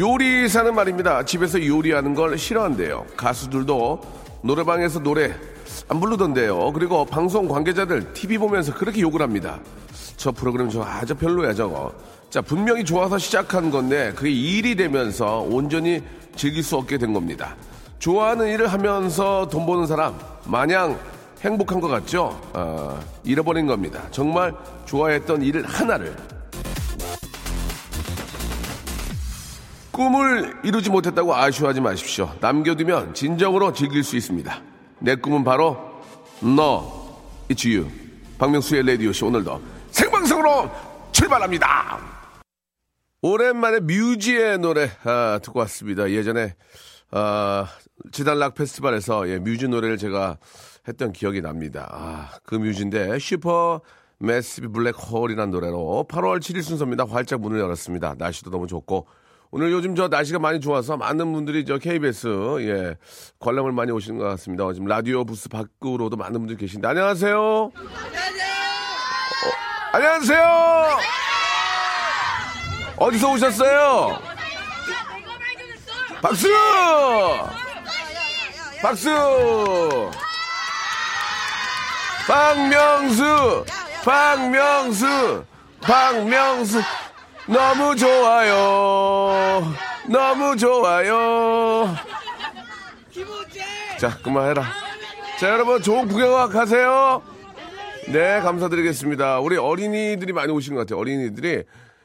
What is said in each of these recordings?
요리사는 말입니다. 집에서 요리하는 걸 싫어한대요. 가수들도 노래방에서 노래 안 부르던데요. 그리고 방송 관계자들 TV 보면서 그렇게 욕을 합니다. 저 프로그램 저 아주 별로야 저거. 자 분명히 좋아서 시작한 건데 그게 일이 되면서 온전히 즐길 수 없게 된 겁니다. 좋아하는 일을 하면서 돈 버는 사람 마냥 행복한 것 같죠? 어, 잃어버린 겁니다. 정말 좋아했던 일 하나를 꿈을 이루지 못했다고 아쉬워하지 마십시오. 남겨두면 진정으로 즐길 수 있습니다. 내 꿈은 바로 너, you. 박명수의 라디오쇼 오늘도 생방송으로 출발합니다. 오랜만에 뮤즈의 노래 아, 듣고 왔습니다. 예전에 아, 지산 락 페스티벌에서 예, 뮤즈 노래를 제가 했던 기억이 납니다. 아, 그 뮤즈인데 Supermassive Black Hole이라는 노래로 8월 7일 순서입니다. 활짝 문을 열었습니다. 날씨도 너무 좋고 오늘 요즘 저 날씨가 많이 좋아서 많은 분들이 저 KBS 예 관람을 많이 오시는 것 같습니다. 지금 라디오 부스 밖으로도 많은 분들이 계신데 안녕하세요. 안녕하세요. 안녕하세요. 어디서 오셨어요? 박수! 박수! 박명수! 박명수! 박명수! 너무 좋아요. 너무 좋아요. 자, 그만해라. 자, 여러분, 좋은 구경학 하세요. 네, 감사드리겠습니다. 우리 어린이들이 많이 오신 것 같아요. 어린이들이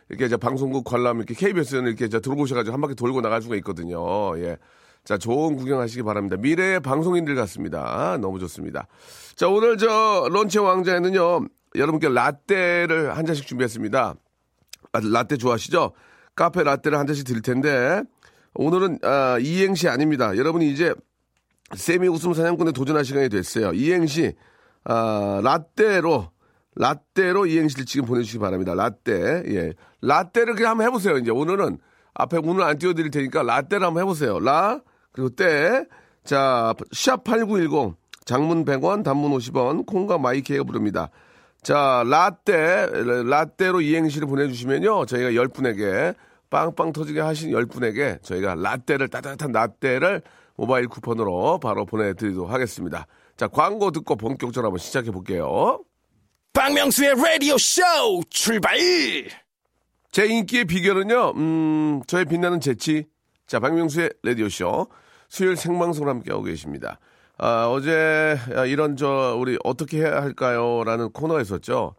이렇게 저 방송국 관람 이렇게 KBS는 이렇게 저 들어보셔가지고 한 바퀴 돌고 나갈 수가 있거든요. 예. 자, 좋은 구경하시기 바랍니다. 미래의 방송인들 같습니다. 너무 좋습니다. 자, 오늘 저 런치 왕자에는요, 여러분께 라떼를 한 잔씩 준비했습니다. 아, 라떼 좋아하시죠? 카페 라떼를 한 잔씩 드릴 텐데, 오늘은, 아, 이행시 아닙니다. 여러분이 이제 세미 웃음 사냥꾼에 도전할 시간이 됐어요. 이행시, 아, 라떼로, 라떼로 이행시를 지금 보내주시기 바랍니다. 라떼, 예. 라떼를 그냥 한번 해보세요. 이제 오늘은 앞에 문을 안 띄워드릴 테니까 라떼를 한번 해보세요. 라, 그리고 떼. 자, 샵8910. 장문 100원, 단문 50원, 콩과 마이케이가 부릅니다. 자, 라떼, 라떼로 이행시를 보내주시면요. 저희가 10분에게, 빵빵 터지게 하신 10분에게 저희가 라떼를, 따뜻한 라떼를 모바일 쿠폰으로 바로 보내드리도록 하겠습니다. 자, 광고 듣고 본격적으로 한번 시작해 볼게요. 박명수의 라디오 쇼 출발! 제 인기의 비결은요, 음, 저의 빛나는 재치. 자, 박명수의 라디오 쇼. 수요일 생방송을 함께하고 계십니다. 아, 어제 아, 이런 저, 우리 어떻게 해야 할까요? 라는 코너가 있었죠.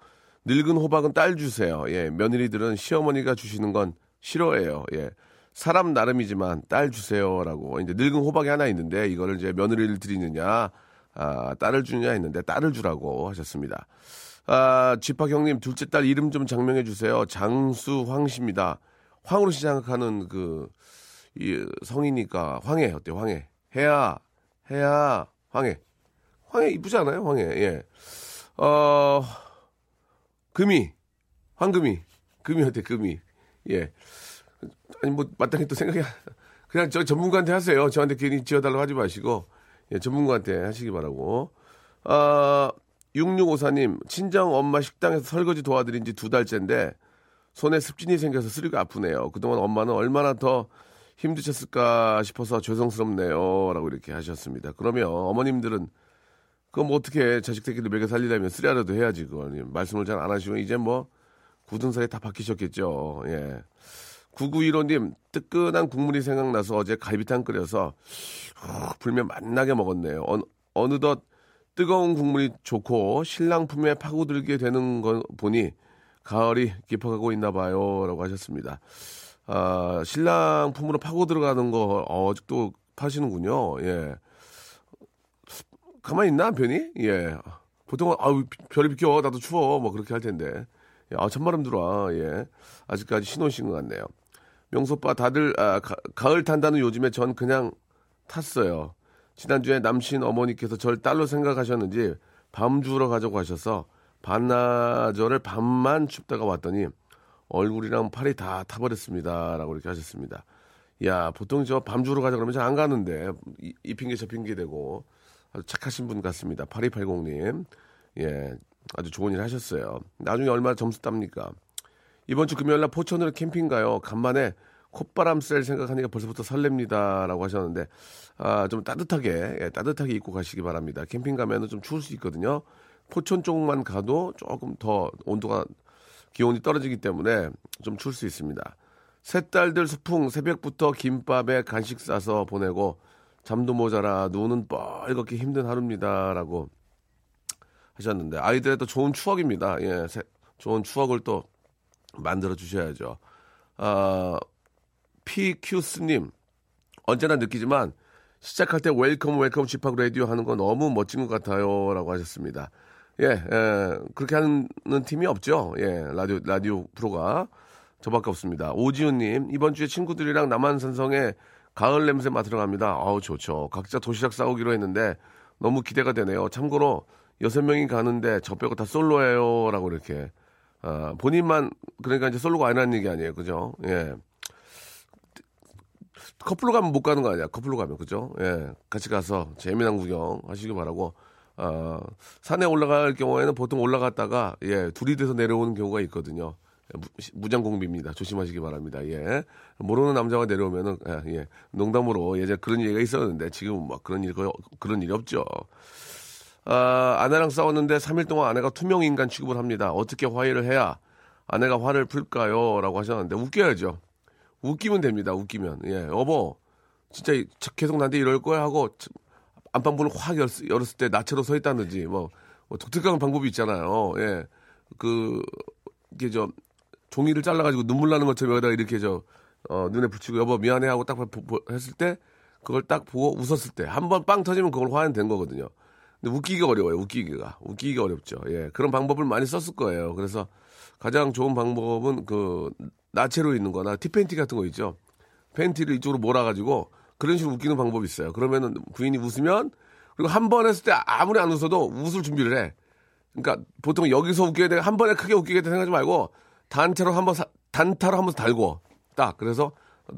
늙은 호박은 딸 주세요. 예, 며느리들은 시어머니가 주시는 건 싫어해요. 예. 사람 나름이지만 딸 주세요라고. 이제 늙은 호박이 하나 있는데 이거를 이제 며느리를 드리느냐, 아, 딸을 주느냐 했는데 딸을 주라고 하셨습니다. 아, 집합 형님 둘째 딸 이름 좀 장명해 주세요. 장수 황 씨입니다. 황으로 시작하는 그, 이 성이니까 황해 어때요? 황해. 해야, 해야, 황해. 황해 이쁘지 않아요? 황해. 예. 어, 금이, 황금이, 금이 어때? 금이. 예. 아니 뭐 마땅히 또 생각이 안- 그냥 저 전문가한테 하세요. 저한테 괜히 지어달라고 하지 마시고 예, 전문가한테 하시기 바라고. 아, 6654님, 친정 엄마 식당에서 설거지 도와드린 지 두 달째인데, 손에 습진이 생겨서 쓰리가 아프네요. 그동안 엄마는 얼마나 더 힘드셨을까 싶어서 죄송스럽네요. 라고 이렇게 하셨습니다. 그러면 어머님들은, 그럼 뭐 어떻게 자식 새끼를 먹여 살리려면 쓰리라도 해야지, 그걸. 말씀을 잘 안 하시면 이제 뭐, 굳은 살이 다 바뀌셨겠죠. 예. 9915님, 뜨끈한 국물이 생각나서 어제 갈비탕 끓여서, 후, 불면 맛나게 먹었네요. 어느, 어느덧 뜨거운 국물이 좋고 신랑 품에 파고들게 되는 거 보니 가을이 깊어가고 있나 봐요. 라고 하셨습니다. 아, 신랑 품으로 파고 들어가는 거 어, 아직도 파시는군요. 예. 가만히 있나, 남편이? 예. 보통은, 아우, 별이 비켜. 나도 추워. 뭐 그렇게 할 텐데. 예, 아, 찬바람 들어와. 예. 아직까지 신혼신 것 같네요. 명소빠 다들 아, 가, 을 탄다는 요즘에 전 그냥 탔어요. 지난주에 남친 어머니께서 절 딸로 생각하셨는지 밤 주러 가자고 하셔서 반나절을 밤만 춥다가 왔더니 얼굴이랑 팔이 다 타버렸습니다. 라고 이렇게 하셨습니다. 야, 보통 저 밤 주러 가자 그러면 잘 안 가는데, 이, 이 핑계 저 핑계 대고, 아주 착하신 분 같습니다. 8280님. 예, 아주 좋은 일 하셨어요. 나중에 얼마 점수 땁니까? 이번 주 금요일 날 포천으로 캠핑 가요. 간만에 콧바람 쐴 생각하니까 벌써부터 설렙니다. 라고 하셨는데, 아, 좀 따뜻하게, 예, 따뜻하게 입고 가시기 바랍니다. 캠핑 가면은 좀 추울 수 있거든요. 포천 쪽만 가도 조금 더 온도가, 기온이 떨어지기 때문에 좀 추울 수 있습니다. 새 딸들 수풍 새벽부터 김밥에 간식 싸서 보내고 잠도 모자라 눈은 뻘겋게 힘든 하루입니다. 라고 하셨는데 아이들의 또 좋은 추억입니다. 예, 새, 좋은 추억을 또 만들어 주셔야죠. 아, PQ스님 언제나 느끼지만 시작할 때 welcome welcome 집합 라디오 하는 거 너무 멋진 것 같아요. 라고 하셨습니다. 예, 예, 그렇게 하는 팀이 없죠. 예, 라디오, 라디오 프로가. 저밖에 없습니다. 오지훈님, 이번 주에 친구들이랑 남한산성에 가을 냄새 맡으러 갑니다. 아우, 좋죠. 각자 도시락 싸오기로 했는데 너무 기대가 되네요. 참고로 여섯 명이 가는데 저 빼고 다 솔로예요. 라고 이렇게. 아, 본인만, 그러니까 이제 솔로가 아니라는 얘기 아니에요. 그죠? 예. 커플로 가면 못 가는 거 아니야. 커플로 가면. 그죠? 예. 같이 가서 재미난 구경 하시기 바라고. 어, 산에 올라갈 경우에는 보통 올라갔다가 예 둘이 돼서 내려오는 경우가 있거든요. 무, 장공비입니다. 조심하시기 바랍니다. 예. 모르는 남자가 내려오면은 예, 예. 농담으로 예전 그런 얘기가 있었는데 지금 막 그런 일 그런 일이 없죠. 아, 아내랑 싸웠는데 3일 동안 아내가 투명 인간 취급을 합니다. 어떻게 화해를 해야 아내가 화를 풀까요? 라고 하셨는데 웃겨야죠. 웃기면 됩니다. 웃기면. 예. 여보, 진짜 계속 나한테 이럴 거야 하고 안방문을 확 열었, 열었을 때 나체로 서 있다든지 뭐, 뭐 독특한 방법이 있잖아요. 예. 그 이게 저 종이를 잘라가지고 눈물 나는 것처럼 여기다가 이렇게 저 어, 눈에 붙이고 여보 미안해 하고 딱 보, 보, 했을 때 그걸 딱 보고 웃었을 때 한 번 빵 터지면 그걸 화해된 거거든요. 근데 웃기기가 어려워요. 웃기기가 웃기기가 어렵죠. 예 그런 방법을 많이 썼을 거예요. 그래서 가장 좋은 방법은 그 나체로 있는 거나 티팬티 같은 거 있죠. 팬티를 이쪽으로 몰아가지고 그런 식으로 웃기는 방법이 있어요. 그러면은 부인이 웃으면 그리고 한 번 했을 때 아무리 안 웃어도 웃을 준비를 해. 그러니까 보통 여기서 웃기게 돼. 한 번에 크게 웃기게 돼 생각하지 말고 단체로 한번 단타로 한번 달고 딱 그래서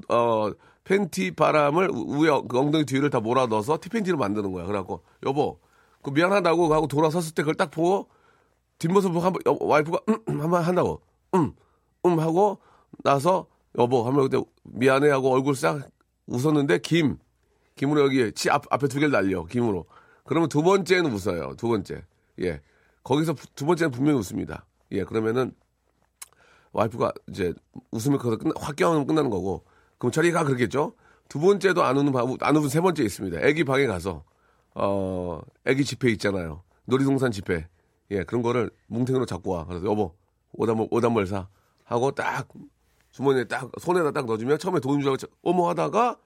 어 팬티 바람을 위에 그 엉덩이 뒤를 다 몰아 넣어서 티팬티로 만드는 거야. 그래갖고 여보 그 미안하다고 하고 돌아섰을 때 그걸 딱 보고 뒷모습 보고 한번 와이프가 음, 한번 한다고 음음 음 하고 나서 여보 하면 그때 미안해 하고 얼굴 싹 웃었는데 김 김으로 여기 치 앞, 앞에 두 개를 날려 김으로 그러면 두 번째는 웃어요. 두 번째 예 거기서 두 번째는 분명히 웃습니다. 예 그러면은 와이프가 이제 웃으면 거기서 끝나, 확 깨어나면 끝나는 거고 그럼 저리가 그러겠죠. 두 번째도 안 방, 안 우는 세 번째 있습니다. 애기 방에 가서 어 애기 집회 있잖아요. 놀이동산 집회 예 그런 거를 뭉탱이로 잡고 와. 그래서 여보 오단벌 오단벌 사 하고 딱 주머니에 딱 손에다 딱 넣어주면 처음에 돈인 줄 알고 어머 하다가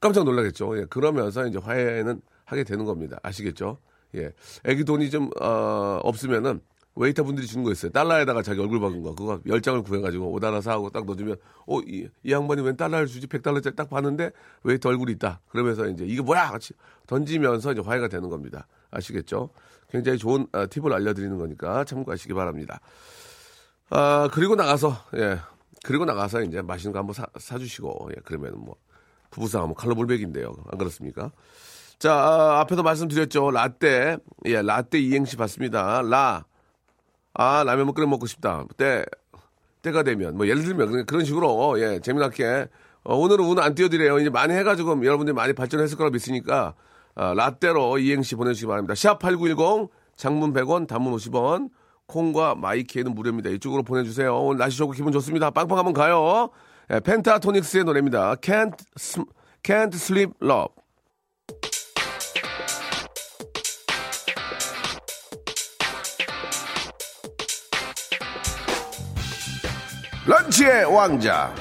깜짝 놀라겠죠. 예 그러면서 이제 화해는 하게 되는 겁니다. 아시겠죠? 예 애기 돈이 좀 어, 없으면은 웨이터 분들이 주는 거 있어요. 달러에다가 자기 얼굴 박은 거. 그거 열 장을 구해가지고 오다나 사하고 딱 넣어주면, 어, 이, 이 양반이 웬 달러를 주지? 백 달러짜리 딱 봤는데 웨이터 얼굴이 있다. 그러면서 이제 이게 뭐야? 같이 던지면서 이제 화해가 되는 겁니다. 아시겠죠? 굉장히 좋은 아, 팁을 알려드리는 거니까 참고하시기 바랍니다. 아, 그리고 나가서, 예. 그리고 나가서 이제 맛있는 거 한번 사, 사주시고, 예. 그러면 뭐, 부부싸움, 칼로불백인데요. 안 그렇습니까? 자, 아, 앞에도 말씀드렸죠. 라떼. 예, 라떼 이행시 받습니다. 라. 아, 라면 뭐 끓여 먹고 싶다. 때, 때가 되면. 뭐 예를 들면 그런 식으로, 예, 재미나게. 어, 오늘은 운안 띄워드려요. 이제 많이 해가지고 여러분들이 많이 발전했을 거라 믿으니까, 아, 라떼로 이행시 보내주시기 바랍니다. 샵8910, 장문 100원, 단문 50원, 콩과 마이키에는 무료입니다. 이쪽으로 보내주세요. 오늘 날씨 좋고 기분 좋습니다. 빵빵 한번 가요. 예, 펜타토닉스의 노래입니다. Can't, can't Sleep Love. 런치의 왕자.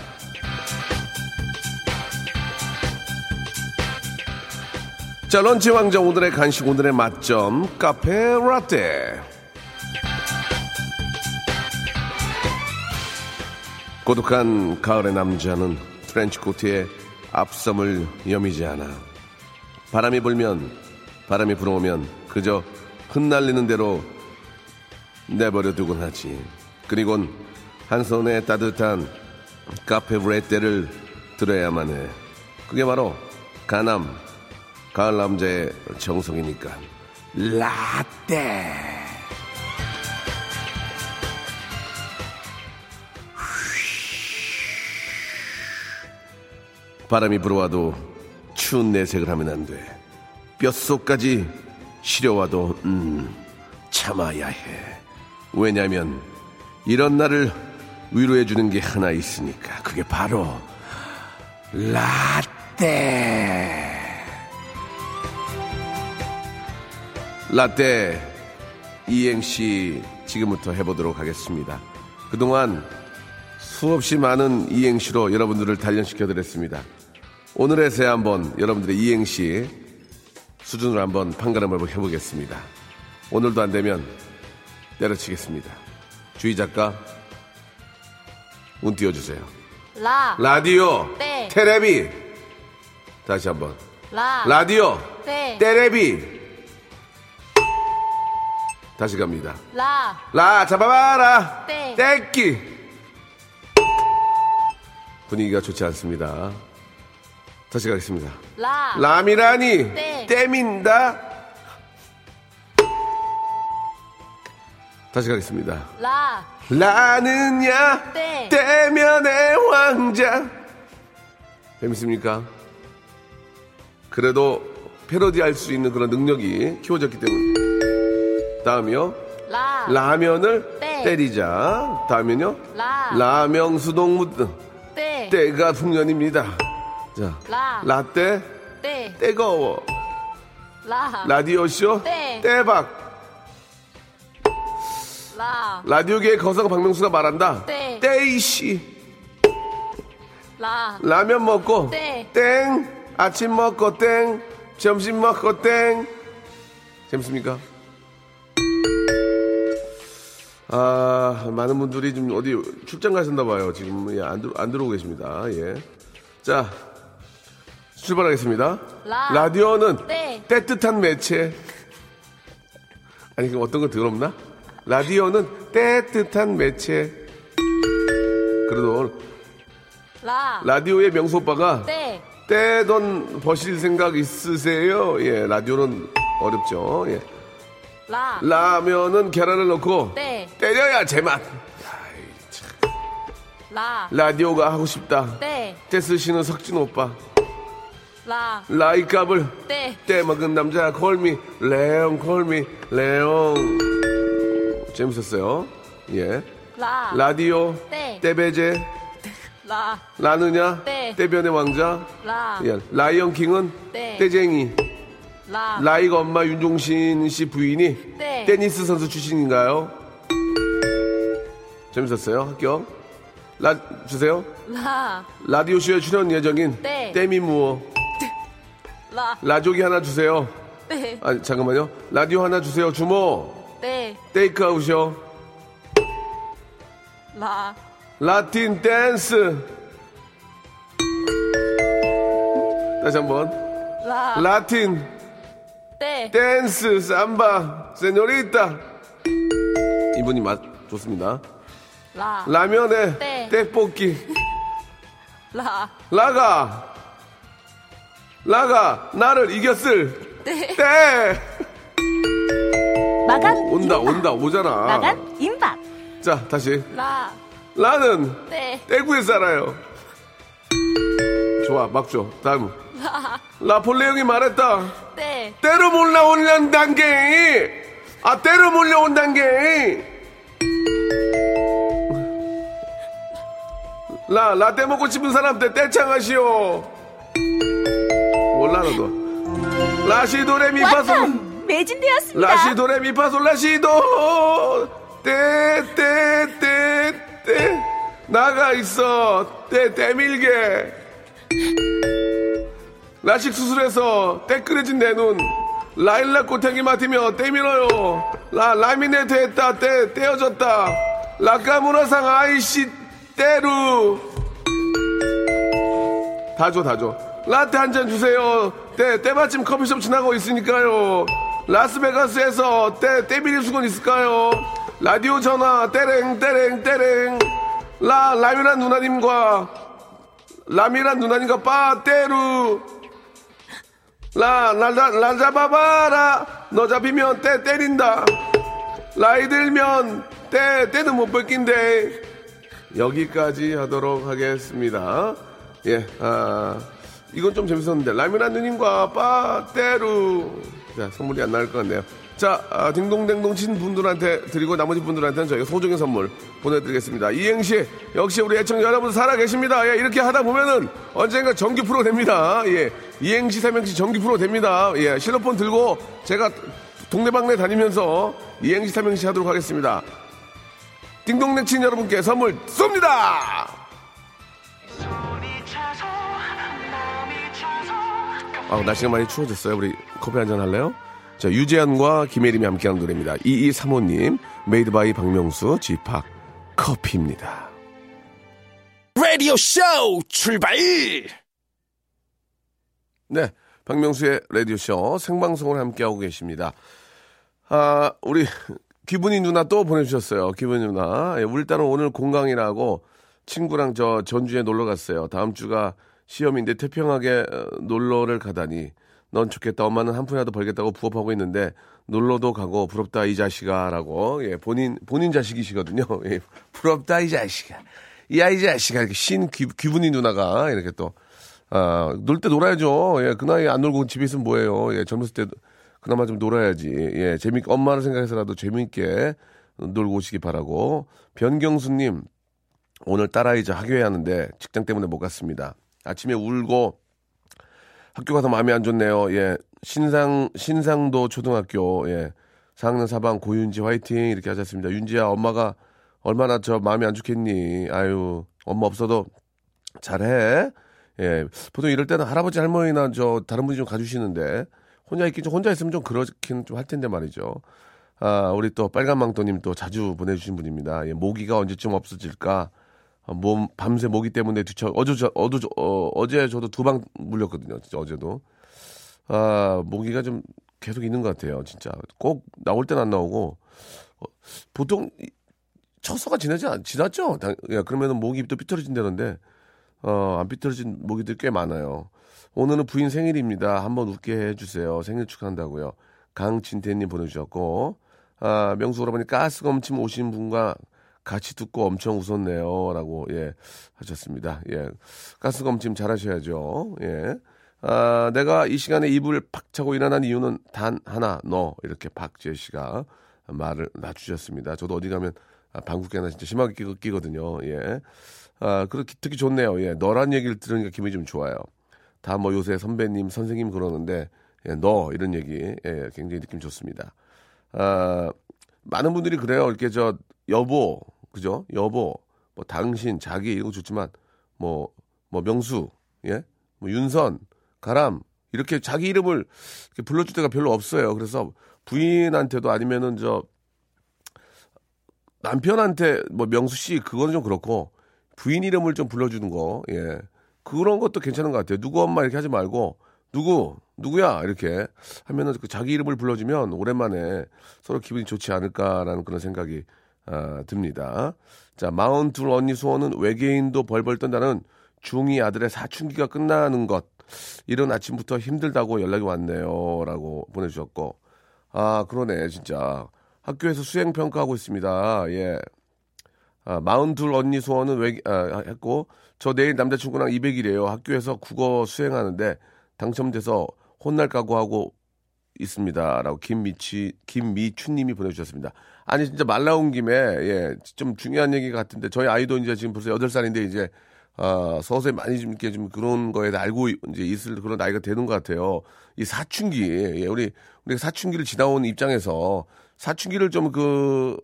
자, 런치 왕자 오늘의 간식 오늘의 맛점 카페 라떼. 고독한 가을의 남자는 트렌치 코트에 앞섬을 여미지 않아. 바람이 불면, 바람이 불어오면 그저 흩날리는 대로 내버려 두곤 하지. 그리곤 한 손에 따뜻한 카페 브레떼를 들어야만 해. 그게 바로 가남, 가을 남자의 정성이니까. 라떼! 바람이 불어와도 추운 내색을 하면 안 돼. 뼛속까지 시려와도, 음, 참아야 해. 왜냐면, 이런 나를 위로해 주는 게 하나 있으니까. 그게 바로, 라떼! 라떼, 이행시 지금부터 해보도록 하겠습니다. 그동안 수없이 많은 이행시로 여러분들을 단련시켜 드렸습니다. 오늘에서야 한번 여러분들의 이행시 수준을 한번 판가름을 해보겠습니다. 오늘도 안 되면 내려치겠습니다. 주희 작가, 운 띄워주세요. 라, 라디오, 네. 테레비. 다시 한번. 라, 라디오, 네. 테레비. 다시 갑니다. 라, 라, 잡아봐라. 네. 떼끼. 분위기가 좋지 않습니다. 다시 가겠습니다. 라, 라미라니 네. 떼민다. 다시 가겠습니다. 라, 라는야 네. 떼면의 왕자. 재밌습니까? 그래도 패러디 할 수 있는 그런 능력이 키워졌기 때문에. 다음이요. 라, 라면을 네. 때리자. 다음은요. 라, 라명수 동무 떼, 때가 풍년입니다. 자, 라, 라떼 떼, 뜨거워. 라, 라디오쇼 네. 대박. 라, 라디오계의 거성 박명수가 말한다. 네. 떼이씨. 라, 라면 먹고 네. 땡. 아침 먹고 땡. 점심 먹고 땡. 재밌습니까? 아, 많은 분들이 좀 어디 출장 가셨나 봐요. 지금 예, 안, 들, 안 들어오고 계십니다. 예. 자, 출발하겠습니다. 라. 라디오는 네. 따뜻한 매체. 아니, 그 어떤 거 더럽나? 라디오는 따뜻한 매체. 그래도 라, 라디오의 명수 오빠가 떼, 떼돈 버실 생각 있으세요? 예, 라디오는 어렵죠. 예. 라, 라면은 계란을 넣고 네. 때려야 제맛. 라, 라디오가 하고 싶다. 떼, 떼 쓰시는 석진 오빠. 라, 라이값을 떼, 떼 먹은 남자 call me 레옹 call me 레옹. 재밌었어요. 예. 라, 라디오 네. 떼베제 라, 라느냐 네. 떼변의 왕자. 라, 예. 라이언 킹은 네. 떼쟁이. 라, 라이가 엄마 윤종신 씨 부인이 네. 테니스 선수 출신인가요? 재밌었어요. 합격. 라 주세요. 라, 라디오 쇼에 출연 예정인 네. 떼미 무어. 라, 라조기 하나 주세요. 떼, 아 잠깐만요. 라디오 하나 주세요. 주모. 떼, 테이크아웃이요. 라, 라틴 댄스. 다시 한번. 라, 라틴 떼, 댄스 삼바 세뇨리타. 이분이 맛 좋습니다. 라, 라면에 네. 떡볶이 라, 라가 라가 나를 이겼을 네. 때. 마감 온다 임박. 온다 오잖아. 마감 임박 자 다시. 라, 라는 떼, 대구에 살아요. 좋아 막줘 다음. 라폴레옹이 말했다. 떼, 때로 몰려온다는 단계 아 때로 몰려온다는 게 라, 라떼 먹고 싶은 사람 때 떼창하시오. 몰라, 너도. 라시도레 미파솔. 매진되었습니다. 라시도레 미파솔 라시도. 떼, 떼, 떼, 떼. 나가 있어. 떼, 떼밀게. 라식 수술해서 떼끄러진 내 눈. 라일락 꽃향기 맡으며 떼밀어요. 라, 라미네트 했다. 떼, 떼어졌다. 라카무라상 아이씨. 때루. 다 줘, 다 줘. 라떼 한 잔 주세요. 때, 때마침 커피숍 지나고 있으니까요. 라스베가스에서 때, 때밀릴 수건 있을까요? 라디오 전화, 때랭, 때랭, 때랭. 라, 라미란 누나님과, 라미란 누나님과 빠, 때루. 라, 라, 라, 라 잡아봐라. 너 잡히면 때 때린다. 라이 들면 때, 때도 못 뺏긴데. 여기까지 하도록 하겠습니다. 예, 아, 이건 좀 재밌었는데. 라미란 누님과 빠떼루. 자, 선물이 안 나올 것 같네요. 자, 아, 딩동댕동 친 분들한테 드리고 나머지 분들한테는 저희가 소정의 선물 보내드리겠습니다. 이행시, 역시 우리 애청자 여러분 살아계십니다. 예, 이렇게 하다 보면은 언젠가 정규 프로 됩니다. 예, 이행시, 삼행시 정규 프로 됩니다. 예, 실로폰 들고 제가 동네방네 다니면서 이행시, 삼행시 하도록 하겠습니다. 딩동댕 친 여러분께 선물 쏩니다! 아, 날씨가 많이 추워졌어요. 우리 커피 한 잔 할래요? 자, 유재현과 김혜림이 함께하는 노래입니다. 2235님, made by 박명수, 지팍, 커피입니다. 라디오 쇼 출발! 네, 박명수의 라디오 쇼 생방송을 함께하고 계십니다. 아, 우리 기분이 누나 또 보내주셨어요. 기분이 누나. 예, 우리 딸은 오늘 공강이라고 친구랑 저 전주에 놀러 갔어요. 다음 주가 시험인데 태평하게 어, 놀러를 가다니 넌 좋겠다. 엄마는 한 푼이라도 벌겠다고 부업하고 있는데 놀러도 가고 부럽다 이 자식아라고 예, 본인 본인 자식이시거든요. 예, 부럽다 이 자식아. 야 이 자식아 이렇게 신 귀, 귀분이 누나가 이렇게 또 아, 놀 때 놀아야죠. 예, 그 나이에 안 놀고 집에 있으면 뭐예요. 예, 젊었을 때 그나마 좀 놀아야지. 예, 재밌, 엄마를 생각해서라도 재밌게 놀고 오시기 바라고. 변경수님, 오늘 딸아이자 학교에 하는데 직장 때문에 못 갔습니다. 아침에 울고 학교 가서 마음이 안 좋네요. 예, 신상, 신상도 초등학교, 예, 4학년 4반 고윤지 화이팅 이렇게 하셨습니다. 윤지야, 엄마가 얼마나 저 마음이 안 좋겠니. 아유, 엄마 없어도 잘해. 예, 보통 이럴 때는 할아버지 할머니나 저 다른 분이 좀 가주시는데 혼자 있긴 좀 혼자 있으면 좀 그렇긴 좀 할 텐데 말이죠. 아, 우리 또 빨간망토님 또 자주 보내주신 분입니다. 예, 모기가 언제쯤 없어질까? 어, 몸 밤새 모기 때문에 뒤쳐 어제 저 어두 어, 어제 저도 두 방 물렸거든요. 진짜 어제도 아 모기가 좀 계속 있는 것 같아요. 진짜 꼭 나올 때는 안 나오고 어, 보통 이- 처서가 지나지 않 지났죠. 당- 야, 그러면은 모기 또 삐뚤어진다는데 어, 안 삐뚤어진 모기들 꽤 많아요. 오늘은 부인 생일입니다. 한번 웃게 해주세요. 생일 축하한다고요. 강진태님 보내주셨고, 아, 명수 오라버니 가스검침 오신 분과 같이 듣고 엄청 웃었네요. 라고, 예, 하셨습니다. 예. 가스검침 잘 하셔야죠. 예. 아, 내가 이 시간에 이불 팍 차고 일어난 이유는 단 하나, 너. 이렇게 박지혜 씨가 말을 놔주셨습니다. 저도 어디 가면 아, 방귀깨나 진짜 심하게 끼, 끼거든요. 예. 아, 그렇게 듣기 좋네요. 예. 너란 얘기를 들으니까 기분이 좀 좋아요. 다 뭐 요새 선배님, 선생님 그러는데, 예, 너, 이런 얘기, 예, 굉장히 느낌 좋습니다. 아, 많은 분들이 그래요. 이렇게 저, 여보, 그죠? 여보, 뭐, 당신, 자기, 이런 거 좋지만, 뭐, 뭐, 명수, 예? 뭐, 윤선, 가람, 이렇게 자기 이름을 이렇게 불러줄 때가 별로 없어요. 그래서 부인한테도 아니면은 저, 남편한테 뭐 명수 씨 그거는 좀 그렇고 부인 이름을 좀 불러주는 거, 예. 그런 것도 괜찮은 것 같아요. 누구 엄마 이렇게 하지 말고, 누구, 누구야, 이렇게 하면은 그 자기 이름을 불러주면 오랜만에 서로 기분이 좋지 않을까라는 그런 생각이 아, 듭니다. 자, 마흔둘 언니 소원은 외계인도 벌벌 떤다는 중이 아들의 사춘기가 끝나는 것. 이런 아침부터 힘들다고 연락이 왔네요. 라고 보내주셨고. 아, 그러네, 진짜. 학교에서 수행 평가하고 있습니다. 예. 아, 마흔둘 언니 소원은 외, 아, 했고, 저 내일 남자친구랑 200일이에요. 학교에서 국어 수행하는데 당첨돼서 혼날 각오하고 있습니다. 라고 김미치, 김미추님이 보내주셨습니다. 아니, 진짜 말 나온 김에, 예, 좀 중요한 얘기 같은데, 저희 아이도 이제 지금 벌써 8살인데, 이제, 아, 서서히 많이 좀 이렇게 좀 그런 거에 알고 이제 있을 그런 나이가 되는 것 같아요. 이 사춘기, 예, 우리, 우리가 사춘기를 지나온 입장에서 사춘기를 좀 그,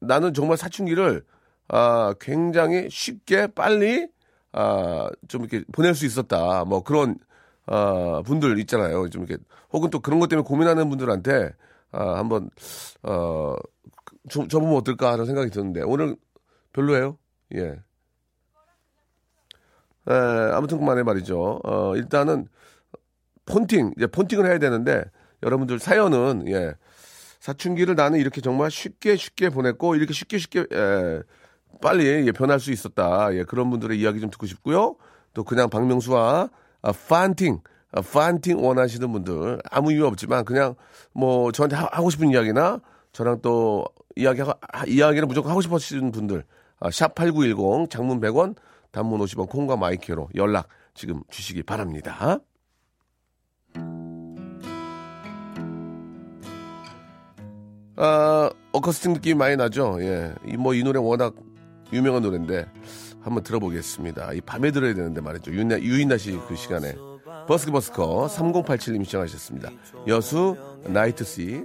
나는 정말 사춘기를 아, 굉장히 쉽게 빨리 아, 좀 이렇게 보낼 수 있었다. 뭐 그런 아, 분들 있잖아요. 좀 이렇게 혹은 또 그런 것 때문에 고민하는 분들한테 아, 한번 어 줘, 줘보면 어떨까 하는 생각이 드는데 오늘 별로예요. 예. 에, 아무튼 그만해 말이죠. 어, 일단은 폰팅, 이제 폰팅을 해야 되는데 여러분들 사연은 예. 사춘기를 나는 이렇게 정말 쉽게 쉽게 보냈고 이렇게 쉽게 쉽게 예, 빨리 예, 변할 수 있었다. 예, 그런 분들의 이야기 좀 듣고 싶고요. 또 그냥 박명수와 아, 판팅, 아, 판팅 원하시는 분들 아무 이유 없지만 그냥 뭐 저한테 하, 고 싶은 이야기나 저랑 또 이야기 이야기를 무조건 하고 싶으시는 분들 아, 샵8910 장문 100원 단문 50원 콩과 마이크로 연락 지금 주시기 바랍니다. 아, 어커스틱 느낌이 많이 나죠? 예. 이, 뭐, 이 노래 워낙 유명한 노래인데, 한번 들어보겠습니다. 이 밤에 들어야 되는데 말이죠. 유인나, 유인나 씨 그 시간에. 버스크 버스커 3087님 시청하셨습니다. 여수, 나이트씨.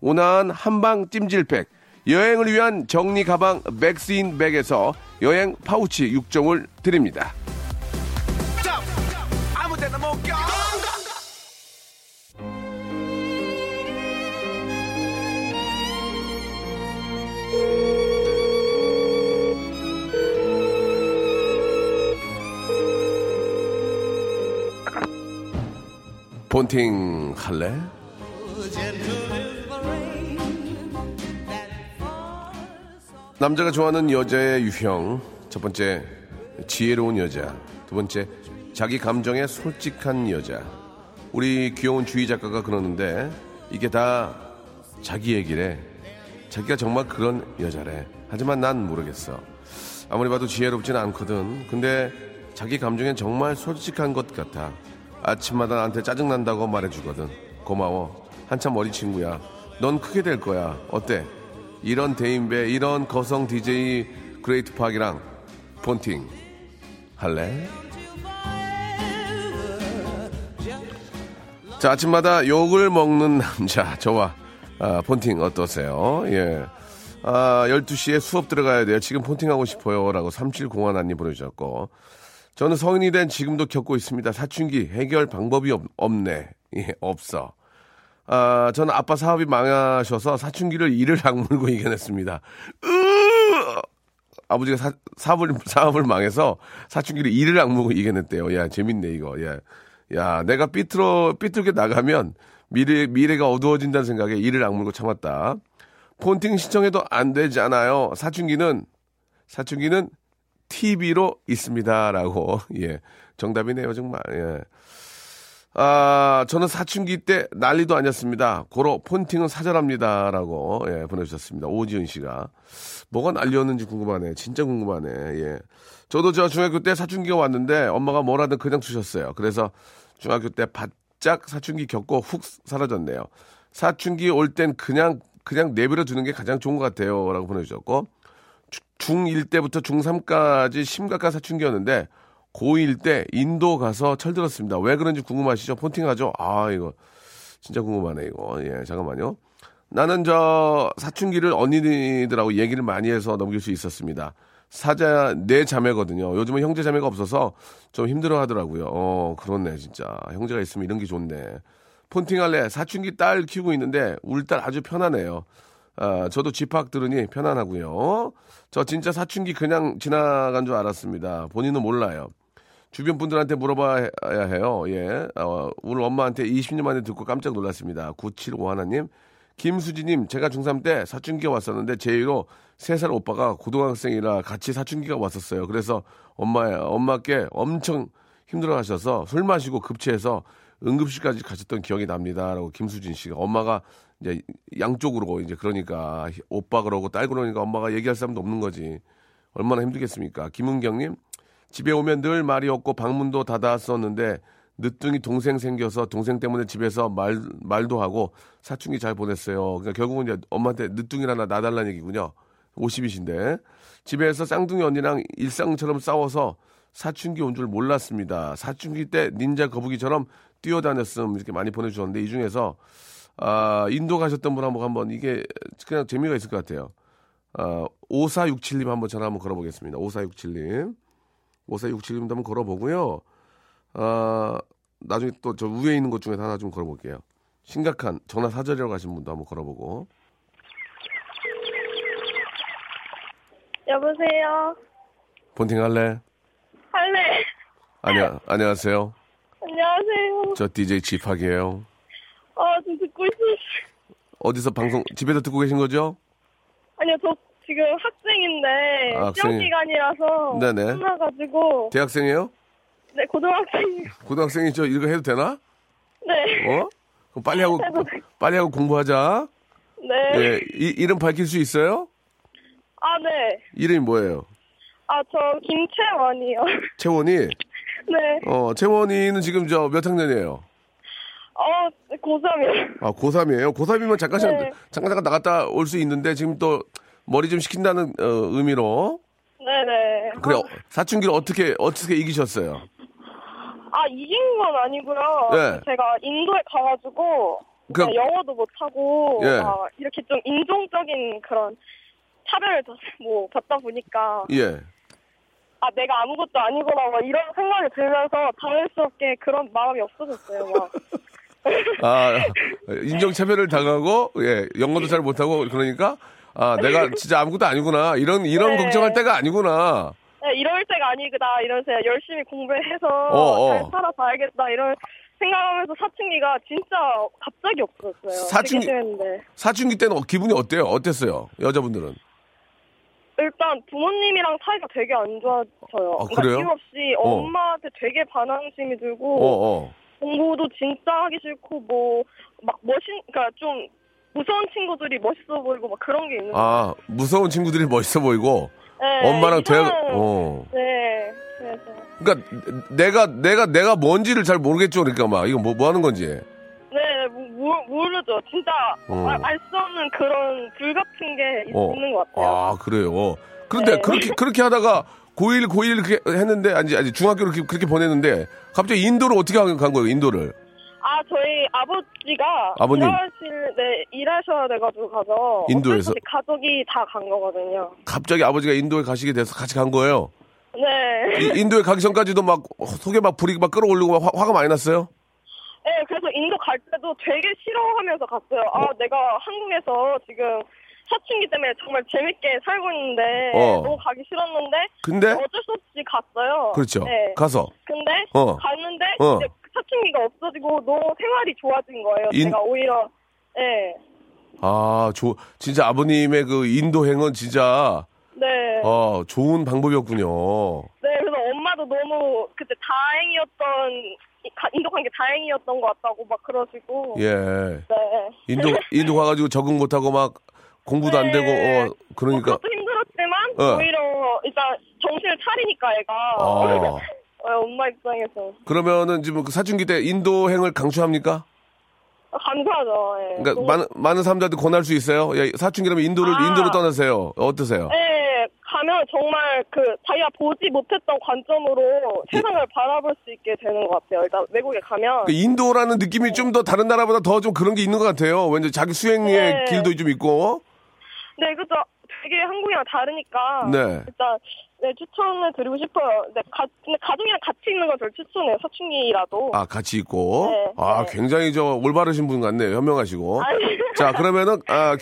온화한 한방 찜질팩, 여행을 위한 정리 가방 맥스인 백에서 여행 파우치 6종을 드립니다. 본팅 할래? 남자가 좋아하는 여자의 유형 첫 번째 지혜로운 여자 두 번째 자기 감정에 솔직한 여자 우리 귀여운 주희 작가가 그러는데 이게 다 자기 얘기래 자기가 정말 그런 여자래 하지만 난 모르겠어 아무리 봐도 지혜롭진 않거든 근데 자기 감정엔 정말 솔직한 것 같아 아침마다 나한테 짜증난다고 말해주거든. 고마워. 한참 어린 친구야. 넌 크게 될 거야. 어때? 이런 대인배, 이런 거성 DJ 그레이트 팍이랑 폰팅 할래? 자, 아침마다 욕을 먹는 남자, 저와 아, 폰팅 어떠세요? 예. 아, 12시에 수업 들어가야 돼요. 지금 폰팅하고 싶어요. 라고 3701님 보내주셨고. 저는 성인이 된 지금도 겪고 있습니다. 사춘기 해결 방법이 없, 없네. 예, 없어. 아, 저는 아빠 사업이 망하셔서 사춘기를 이를 악물고 이겨냈습니다. 으! 아버지가 사, 사업을, 사업을 망해서 사춘기를 이를 악물고 이겨냈대요. 야, 재밌네, 이거. 야, 야, 내가 삐뚤어, 삐뚤게 나가면 미래, 미래가 어두워진다는 생각에 이를 악물고 참았다. 폰팅 신청해도 안 되잖아요. 사춘기는, 사춘기는 TV로 있습니다 라고 예 정답이네요 정말 예. 아 저는 사춘기 때 난리도 아니었습니다. 고로 폰팅은 사절합니다 라고 예 보내주셨습니다. 오지은 씨가 뭐가 난리였는지 궁금하네. 진짜 궁금하네. 예. 저도 저 중학교 때 사춘기가 왔는데 엄마가 뭐라든 그냥 주셨어요. 그래서 중학교 때 바짝 사춘기 겪고 훅 사라졌네요. 사춘기 올 땐 그냥 그냥 내버려 두는 게 가장 좋은 것 같아요 라고 보내주셨고 중1 때부터 중3까지 심각한 사춘기였는데 고1 때 인도 가서 철들었습니다. 왜 그런지 궁금하시죠? 폰팅하죠? 아, 이거 진짜 궁금하네, 이거. 예, 잠깐만요. 나는 저 사춘기를 언니들하고 얘기를 많이 해서 넘길 수 있었습니다. 사자 네 자매거든요. 요즘은 형제 자매가 없어서 좀 힘들어 하더라고요. 어, 그렇네, 진짜. 형제가 있으면 이런 게 좋네. 폰팅할래. 사춘기 딸 키우고 있는데 울 딸 아주 편하네요. 아, 저도 집합 들으니 편안하고요. 저 진짜 사춘기 그냥 지나간 줄 알았습니다. 본인은 몰라요. 주변 분들한테 물어봐야 해요. 예. 어, 오늘 엄마한테 20년 만에 듣고 깜짝 놀랐습니다. 975 하나님. 김수지님, 제가 중3 때 사춘기가 왔었는데 제2로 3살 오빠가 고등학생이라 같이 사춘기가 왔었어요. 그래서 엄마, 엄마께 엄청 힘들어 하셔서 술 마시고 급체해서 응급실까지 가셨던 기억이 납니다. 라고 김수진 씨가 엄마가 이제 양쪽으로 이제 그러니까 오빠 그러고 딸 그러니까 엄마가 얘기할 사람도 없는 거지. 얼마나 힘들겠습니까? 김은경님 집에 오면 늘 말이 없고 방문도 닫았었는데 늦둥이 동생 생겨서 동생 때문에 집에서 말 말도 하고 사춘기 잘 보냈어요. 그러니까 결국은 이제 엄마한테 늦둥이라나 놔달라는 얘기군요. 50이신데 집에서 쌍둥이 언니랑 일상처럼 싸워서 사춘기 온 줄 몰랐습니다. 사춘기 때 닌자 거북이처럼 뛰어다녔음 이렇게 많이 보내주셨는데 이 중에서 아, 인도 가셨던 분 한번 한번 이게 그냥 재미가 있을 것 같아요. 아, 5467님 한번 전화 한번 걸어보겠습니다. 5467님. 5467님도 한번 걸어보고요. 아, 나중에 또 저 위에 있는 것 중에 하나 좀 걸어볼게요. 심각한 전화 사절이라고 하신 분도 한번 걸어보고. 여보세요. 본팅 할래? 할래. 안녕, 안녕하세요. 안녕하세요. 저 DJ 지팍이에요. 아, 지금 듣고 있어요. 어디서 방송, 집에서 듣고 계신 거죠? 아니요, 저 지금 학생인데 아, 시험 학생이- 기간이라서 네네. 끝나가지고 대학생이에요? 네 고등학생. 고등학생이죠? 이거 해도 되나? 네. 어? 그럼 빨리 하고. 빨리 하고 공부하자. 네. 예, 이, 이름 밝힐 수 있어요? 아, 네. 이름이 뭐예요? 아, 저 김채원이요. 채원이? 네. 어, 채원이는 지금 저 몇 학년이에요? 어, 고3이요. 아, 고3이에요? 고3이면 잠깐, 네. 잠깐, 잠깐 나갔다 올 수 있는데 지금 또 머리 좀 식힌다는 어, 의미로. 네네. 그래, 어, 사춘기를 어떻게, 어떻게 이기셨어요? 아, 이긴 건 아니고요. 네. 제가 인도에 가가지고 그- 영어도 못하고 예. 막 이렇게 좀 인종적인 그런 차별을 더- 뭐 받다 보니까 예. 아 내가 아무것도 아니구나 막 이런 생각이 들면서 자연스럽게 그런 마음이 없어졌어요. 막. 아, 인종차별을 당하고, 예, 영어도 잘 못하고, 그러니까, 아, 내가 진짜 아무것도 아니구나. 이런, 이런 네. 걱정할 때가 아니구나. 네, 이럴 때가 아니구나 이러면서 열심히 공부해서 어, 어. 잘 살아봐야겠다 이런 생각하면서 사춘기가 진짜 갑자기 없어졌어요. 사춘기-. 사춘기 때는 어- 기분이 어때요? 어땠어요? 여자분들은? 일단 부모님이랑 사이가 되게 안 좋아져요. 아, 그러니까? 이유 없이 어. 엄마한테 되게 반항심이 어, 들고 어. 공부도 진짜 하기 싫고 뭐 막 멋있 그러니까 좀 무서운 친구들이 멋있어 보이고 막 그런 게 있는. 아, 무서운 친구들이 멋있어 보이고, 네, 엄마랑 이상한- 어. 네. 그래서 그러니까 내가 내가 내가 뭔지를 잘 모르겠죠. 그러니까 막 이거 뭐, 뭐 하는 건지. 네, 모, 모, 모르죠. 진짜 어. 알수 없는 그런 불 같은 게 있, 어. 있는 것 같아요. 아 그래요. 그런데 네. 그렇게 그렇게 하다가 고1 고1 그렇게 했는데 아니 아니 중학교를 그렇게, 그렇게 보냈는데 갑자기 인도를 어떻게 간간 거예요? 인도를. 아, 저희 아버지가 아버님. 일하실, 네, 일하셔야 돼가지고 가서 인도에서? 가족이 다 간 거거든요. 갑자기 아버지가 인도에 가시게 돼서 같이 간 거예요. 네. 이- 인도에 가기 전까지도 막 속에 막 불이 막 끌어올리고 막 화, 화가 많이 났어요. 네, 그래서 인도 갈 때도 되게 싫어하면서 갔어요. 아, 내가 한국에서 지금 사춘기 때문에 정말 재밌게 살고 있는데 어. 너무 가기 싫었는데 근데 어쩔 수 없이 갔어요. 그렇죠. 네. 가서 근데 어. 갔는데 어. 이제 사춘기가 없어지고 너무 생활이 좋아진 거예요. 인- 제가 오히려 네. 아, 조, 진짜 아버님의 그 인도행은 진짜 네. 어, 좋은 방법이었군요. 네, 그래서 엄마도 너무 그때 다행이었던 인도 간게 다행이었던 것 같다고 막 그러시고. 예. 네. 인도 인도 가가지고 적응 못하고 막 공부도 안 네. 되고 어 그러니까 그것도 힘들었지만 어. 오히려 일단 정신을 차리니까 애가 아. 어, 엄마 입장에서 그러면은 지금 그 사춘기 때 인도행을 강추합니까? 아, 감사하죠. 예. 그러니까 너무- 많은 많은 사람들한테 권할 수 있어요. 야, 사춘기라면 인도를 아. 인도로 떠나세요. 어떠세요? 네, 가면 정말 그 자기가 보지 못했던 관점으로 세상을 바라볼 수 있게 되는 것 같아요. 일단 외국에 가면 그 인도라는 느낌이 좀 더 다른 나라보다 더 좀 그런 게 있는 것 같아요. 왠지 자기 수행의 네. 길도 좀 있고. 네, 그죠. 되게 한국이랑 다르니까 네. 일단 네, 추천을 드리고 싶어요. 네, 가, 근데 가족이랑 같이 있는 걸절 추천해요. 사춘기라도. 아 같이 있고. 네, 아 네. 굉장히 저 올바르신 분 같네요. 현명하시고. 아니. 자 그러면은 아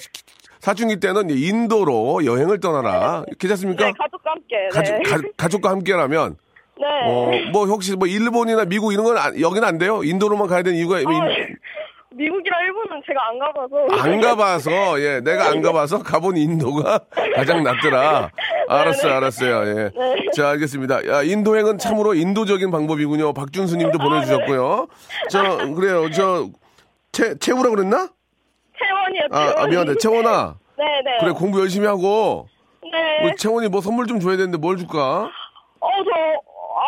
사춘기 때는 인도로 여행을 떠나라. 괜찮습니까? 네, 가족과 함께. 네. 가족, 가, 가족과 함께라면 네. 어, 뭐 혹시 뭐 일본이나 미국 이런 건 안- 여기는 안 돼요? 인도로만 가야 되는 이유가 아, 인- 미국이랑 일본은 제가 안 가봐서. 안 가봐서 예 내가 안 가봐서 가본 인도가 가장 낫더라. 알았어요, 알았어요. 예. 네. 자 알겠습니다. 야, 인도행은 참으로 인도적인 방법이군요. 박준수 님도 보내주셨고요. 저 그래요. 저 채, 채우라 그랬나? 채원이요, 아, 채원. 아 미안해. 채원아. 네네. 그래 공부 열심히 하고. 네. 뭐 채원이 뭐 선물 좀 줘야 되는데 뭘 줄까? 어, 저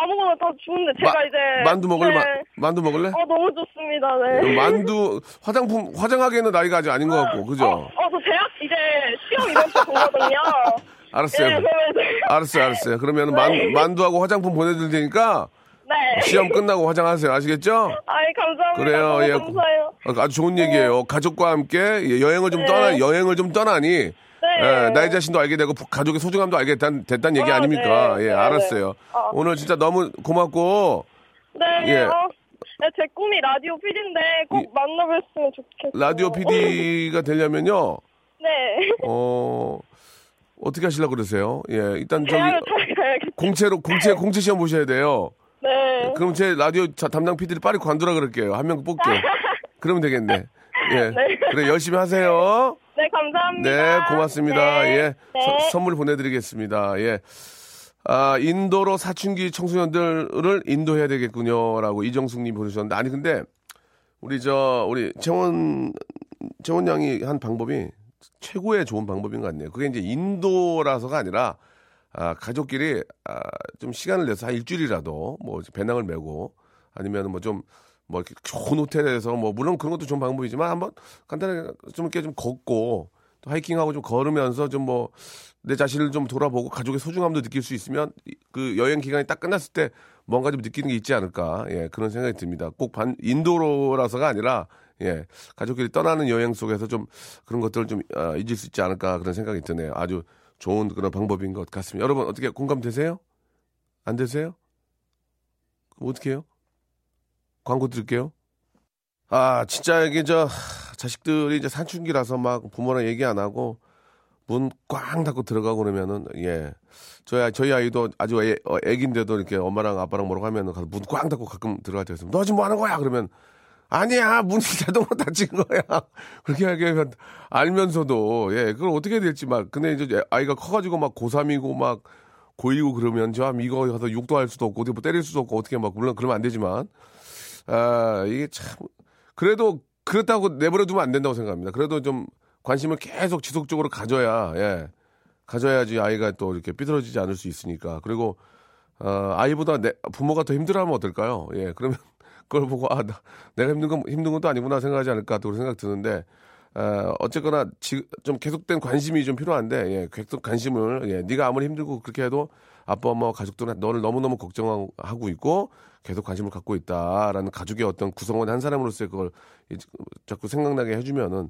아무거나 다 주는데 제가 마- 이제. 만두 먹을래? 네. 마- 만두 먹을래? 어, 너무 좋습니다. 네. 만두 화장품 화장하기에는 나이가 아직 아닌 것 같고 그죠? 어, 어, 저 대학 이제 시험 이벤트 보거든요. 알았어요. 네, 알았어요, 알았어요. 그러면은 만, 만두하고 화장품 보내드릴 테니까 네. 시험 끝나고 화장하세요. 아시겠죠? 아이 감사합니다. 그래요. 예. 감사해요. 아, 아주 좋은 얘기예요. 가족과 함께 예, 여행을 좀 네. 떠나 여행을 좀 떠나니 네. 예, 나의 자신도 알게 되고 부- 가족의 소중함도 알게 됐단, 됐단 얘기 아, 아닙니까? 네. 예, 네, 알았어요. 네. 아. 오늘 진짜 너무 고맙고 네. 예. 어, 네, 제 꿈이 라디오 PD인데 꼭 이- 만나뵀으면 좋겠어요. 라디오 PD가 되려면요. 네. 어 어떻게 하시려고 그러세요? 예, 일단 저기. 공채로 공채 공채 시험 보셔야 돼요. 네. 그럼 제 라디오 자- 담당 PD를 빨리 관두라 그럴게요. 한 명 뽑게. 그러면 되겠네. 예. 그래 열심히 하세요. 네, 감사합니다. 네, 고맙습니다. 네. 예. 네. 서- 선물 보내드리겠습니다. 예. 아, 인도로 사춘기 청소년들을 인도해야 되겠군요라고 이정숙 님 보내주셨는데 아니 근데 우리 저 우리 채원 채원 양이 한 방법이 최고의 좋은 방법인 것 같네요. 그게 이제 인도라서가 아니라 아, 가족끼리 아, 좀 시간을 내서 한 일주일이라도 뭐 배낭을 메고 아니면 뭐 좀 뭐 이렇게 좋은 호텔에서 뭐 물론 그런 것도 좋은 방법이지만 한번 간단하게 좀 이렇게 좀 걷고 또 하이킹하고 좀 걸으면서 좀 뭐 내 자신을 좀 돌아보고 가족의 소중함도 느낄 수 있으면 이- 그 여행 기간이 딱 끝났을 때 뭔가 좀 느끼는 게 있지 않을까 예 그런 생각이 듭니다. 꼭 반 인도로라서가 아니라 예 가족끼리 떠나는 여행 속에서 좀 그런 것들을 좀 아, 잊을 수 있지 않을까 그런 생각이 드네요. 아주 좋은 그런 방법인 것 같습니다. 여러분 어떻게 공감되세요? 안 되세요? 그럼 어떻게 해요? 광고 드릴게요. 아, 진짜 이게 저 자식들이 이제 사춘기라서 막 부모랑 얘기 안 하고 문 꽝 닫고 들어가고 그러면은 예. 저희 저희 아이도 아주 애, 어, 애긴데도 이렇게 엄마랑 아빠랑 뭐라고 하면은 가서 문 꽝 닫고 가끔 들어갈 때가 있으면 너 지금 뭐 하는 거야? 그러면 아니야 문이 자동으로 닫힌 거야 그렇게 하면 알면서도 예 그걸 어떻게 해야 될지 막 근데 이제 아이가 커가지고 막 고3이고 막 고2고 그러면 저 이거 가서 욕도 할 수도 없고 어디 뭐 때릴 수도 없고 어떻게 막 물론 그러면 안 되지만 아 이게 참 그래도 그렇다고 내버려 두면 안 된다고 생각합니다 그래도 좀 관심을 계속 지속적으로 가져야 예 가져야지 아이가 또 이렇게 삐뚤어지지 않을 수 있으니까 그리고 어, 아이보다 내, 부모가 더 힘들어하면 어떨까요? 예, 그러면 그걸 보고 아, 나, 내가 힘든 건 힘든 것도 아니구나 생각하지 않을까 또 그런 생각 드는데 어, 어쨌거나 지, 좀 계속된 관심이 좀 필요한데 예, 계속 관심을 예, 네가 아무리 힘들고 그렇게 해도 아빠 엄마와 가족들은 너를 너무너무 걱정하고 있고 계속 관심을 갖고 있다라는 가족의 어떤 구성원 한 사람으로서의 그걸 이- 자꾸 생각나게 해주면은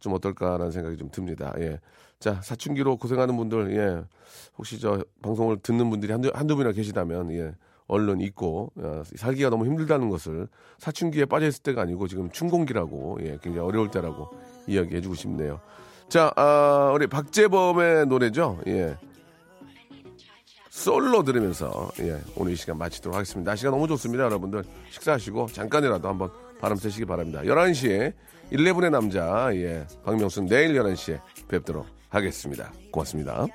좀 어떨까라는 생각이 좀 듭니다. 예. 자, 사춘기로 고생하는 분들, 예. 혹시 저 방송을 듣는 분들이 한두, 한두 분이나 계시다면, 예. 얼른 잊고, 어, 살기가 너무 힘들다는 것을 사춘기에 빠져있을 때가 아니고 지금 춘공기라고, 예. 굉장히 어려울 때라고 이야기해주고 싶네요. 자, 아, 우리 박재범의 노래죠. 예. 솔로 들으면서, 예. 오늘 이 시간 마치도록 하겠습니다. 날씨가 너무 좋습니다, 여러분들. 식사하시고 잠깐이라도 한번 바람 쐬시기 바랍니다. 11시에 11의 남자, 예. 박명수 내일 11시에 뵙도록 하겠습니다. 고맙습니다.